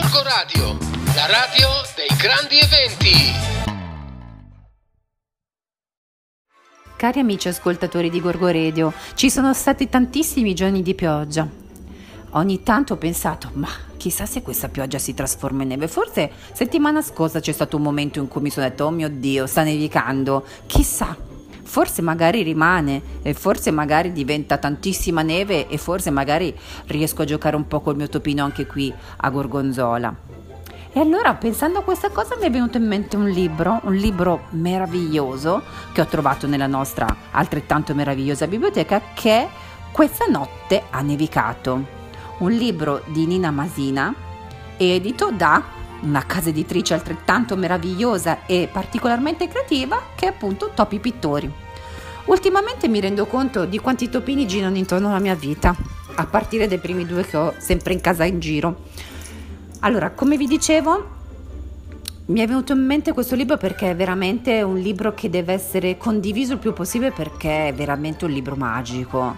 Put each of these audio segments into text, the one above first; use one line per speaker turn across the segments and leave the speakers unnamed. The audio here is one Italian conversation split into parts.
Gorgo Radio, la radio dei grandi eventi.
Cari amici ascoltatori di Gorgo Radio, ci sono stati tantissimi giorni di pioggia. Ogni tanto ho pensato, ma chissà se questa pioggia si trasforma in neve. Forse settimana scorsa c'è stato un momento in cui mi sono detto, oh mio Dio, sta nevicando. Chissà, forse magari rimane e forse magari diventa tantissima neve e forse magari riesco a giocare un po' col mio topino anche qui a Gorgonzola. E allora pensando a questa cosa mi è venuto in mente un libro, un libro meraviglioso che ho trovato nella nostra altrettanto meravigliosa biblioteca che Questa notte ha nevicato, un libro di Nina Masina edito da una casa editrice altrettanto meravigliosa e particolarmente creativa che è appunto Topi Pittori. Ultimamente mi rendo conto di quanti topini girano intorno alla mia vita, a partire dai primi due che ho sempre in casa in giro. Allora, come vi dicevo, mi è venuto in mente questo libro perché è veramente un libro che deve essere condiviso il più possibile perché è veramente un libro magico.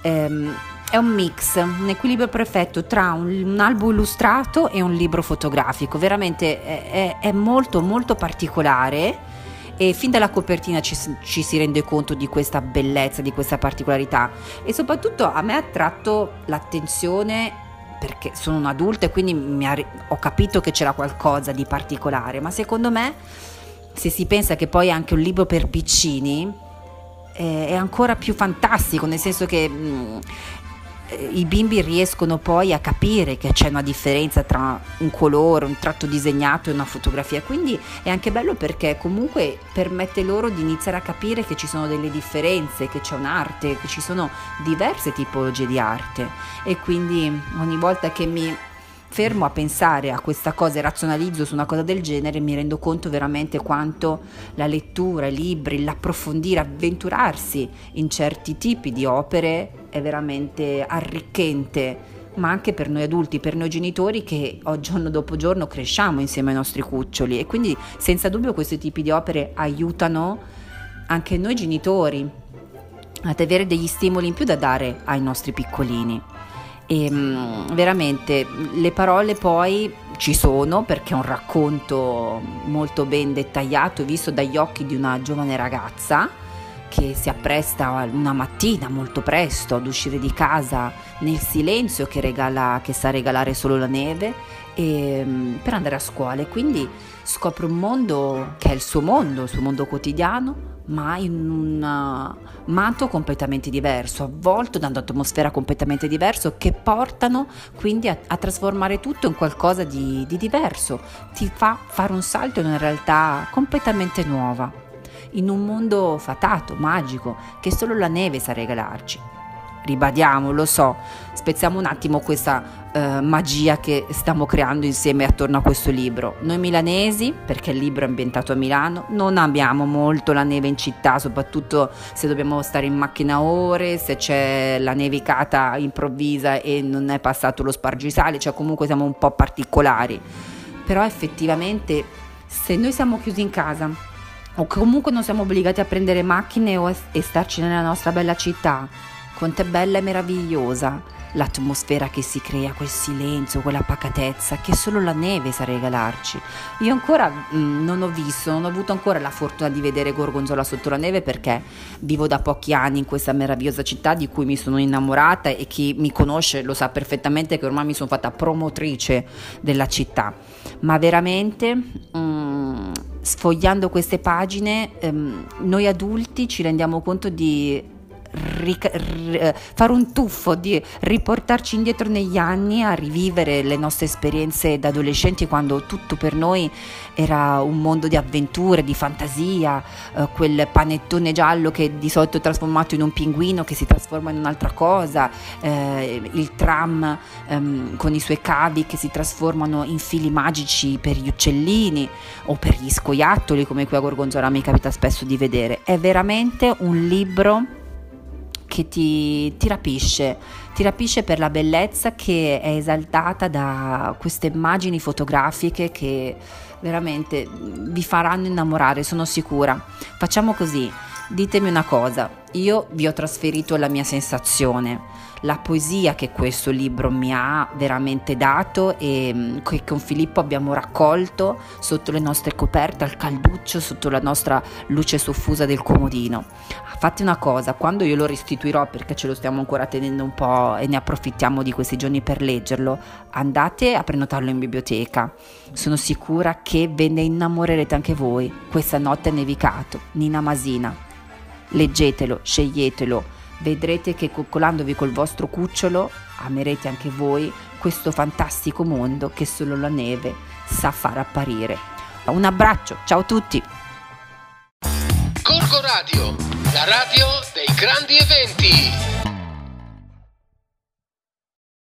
Ehm, è un mix, un equilibrio perfetto tra un, un, albo illustrato e un libro fotografico. Veramente è, è, molto molto particolare e fin dalla copertina ci, ci, si rende conto di questa bellezza, di questa particolarità e soprattutto a me ha attratto l'attenzione perché sono un adulto e quindi ha, ho capito che c'era qualcosa di particolare, ma secondo me se si pensa che poi è anche un libro per piccini eh, è ancora più fantastico, nel senso che mh, mm, i bimbi riescono poi a capire che c'è una differenza tra un colore, un tratto disegnato e una fotografia. Quindi è anche bello perché comunque permette loro di iniziare a capire che ci sono delle differenze, che c'è un'arte, che ci sono diverse tipologie di arte. E quindi ogni volta che mi fermo a pensare a questa cosa e razionalizzo su una cosa del genere, mi rendo conto veramente quanto la lettura, i libri, l'approfondire, avventurarsi in certi tipi di opere è veramente arricchente ma anche per noi adulti, per noi genitori che giorno dopo giorno cresciamo insieme ai nostri cuccioli e quindi senza dubbio questi tipi di opere aiutano anche noi genitori ad avere degli stimoli in più da dare ai nostri piccolini. E mm, veramente le parole poi ci sono perché è un racconto molto ben dettagliato visto dagli occhi di una giovane ragazza che si appresta una mattina molto presto ad uscire di casa nel silenzio che, regala, che sa regalare solo la neve e, mm, per andare a scuola. E quindi scopre un mondo che è il suo mondo, il suo mondo quotidiano ma in un uh, manto completamente diverso, avvolto da un'atmosfera completamente diversa che portano quindi a, a, trasformare tutto in qualcosa di, di diverso, ti fa fare un salto in una realtà completamente nuova, in un mondo fatato, magico, che solo la neve sa regalarci ribadiamo, lo so, spezziamo un attimo questa eh, magia che stiamo creando insieme attorno a questo libro. Noi milanesi, perché il libro è ambientato a Milano, non abbiamo molto la neve in città, soprattutto se dobbiamo stare in macchina ore, se c'è la nevicata improvvisa e non è passato lo spargisale, cioè comunque siamo un po' particolari. Però effettivamente se noi siamo chiusi in casa o comunque non siamo obbligati a prendere macchine o e starci nella nostra bella città, quanto è bella e meravigliosa l'atmosfera che si crea, quel silenzio, quella pacatezza che solo la neve sa regalarci. Io ancora mh, mm, non ho visto, non ho avuto ancora la fortuna di vedere Gorgonzola sotto la neve perché vivo da pochi anni in questa meravigliosa città di cui mi sono innamorata e chi mi conosce lo sa perfettamente che ormai mi sono fatta promotrice della città. Ma veramente mh, mm, sfogliando queste pagine ehm, noi adulti ci rendiamo conto di ric- r- fare un tuffo, di riportarci indietro negli anni a rivivere le nostre esperienze da adolescenti quando tutto per noi era un mondo di avventure, di fantasia, eh, quel panettone giallo che di solito è trasformato in un pinguino che si trasforma in un'altra cosa, eh, il tram ehm, con i suoi cavi che si trasformano in fili magici per gli uccellini o per gli scoiattoli come qui a Gorgonzola mi capita spesso di vedere. È veramente un libro che ti, ti, rapisce, ti rapisce per la bellezza che è esaltata da queste immagini fotografiche che veramente vi faranno innamorare, sono sicura. Facciamo così, ditemi una cosa, io vi ho trasferito la mia sensazione, la poesia che questo libro mi ha veramente dato e mm, che con Filippo abbiamo raccolto sotto le nostre coperte al calduccio, sotto la nostra luce soffusa del comodino. Fate una cosa, quando io lo restituirò perché ce lo stiamo ancora tenendo un po' e ne approfittiamo di questi giorni per leggerlo, andate a prenotarlo in biblioteca. Sono sicura che ve ne innamorerete anche voi. Questa notte è nevicato, Nina Masina. Leggetelo, sceglietelo, vedrete che coccolandovi col vostro cucciolo amerete anche voi questo fantastico mondo che solo la neve sa far apparire. Un abbraccio, ciao a tutti!
Corco Radio, la radio dei grandi eventi.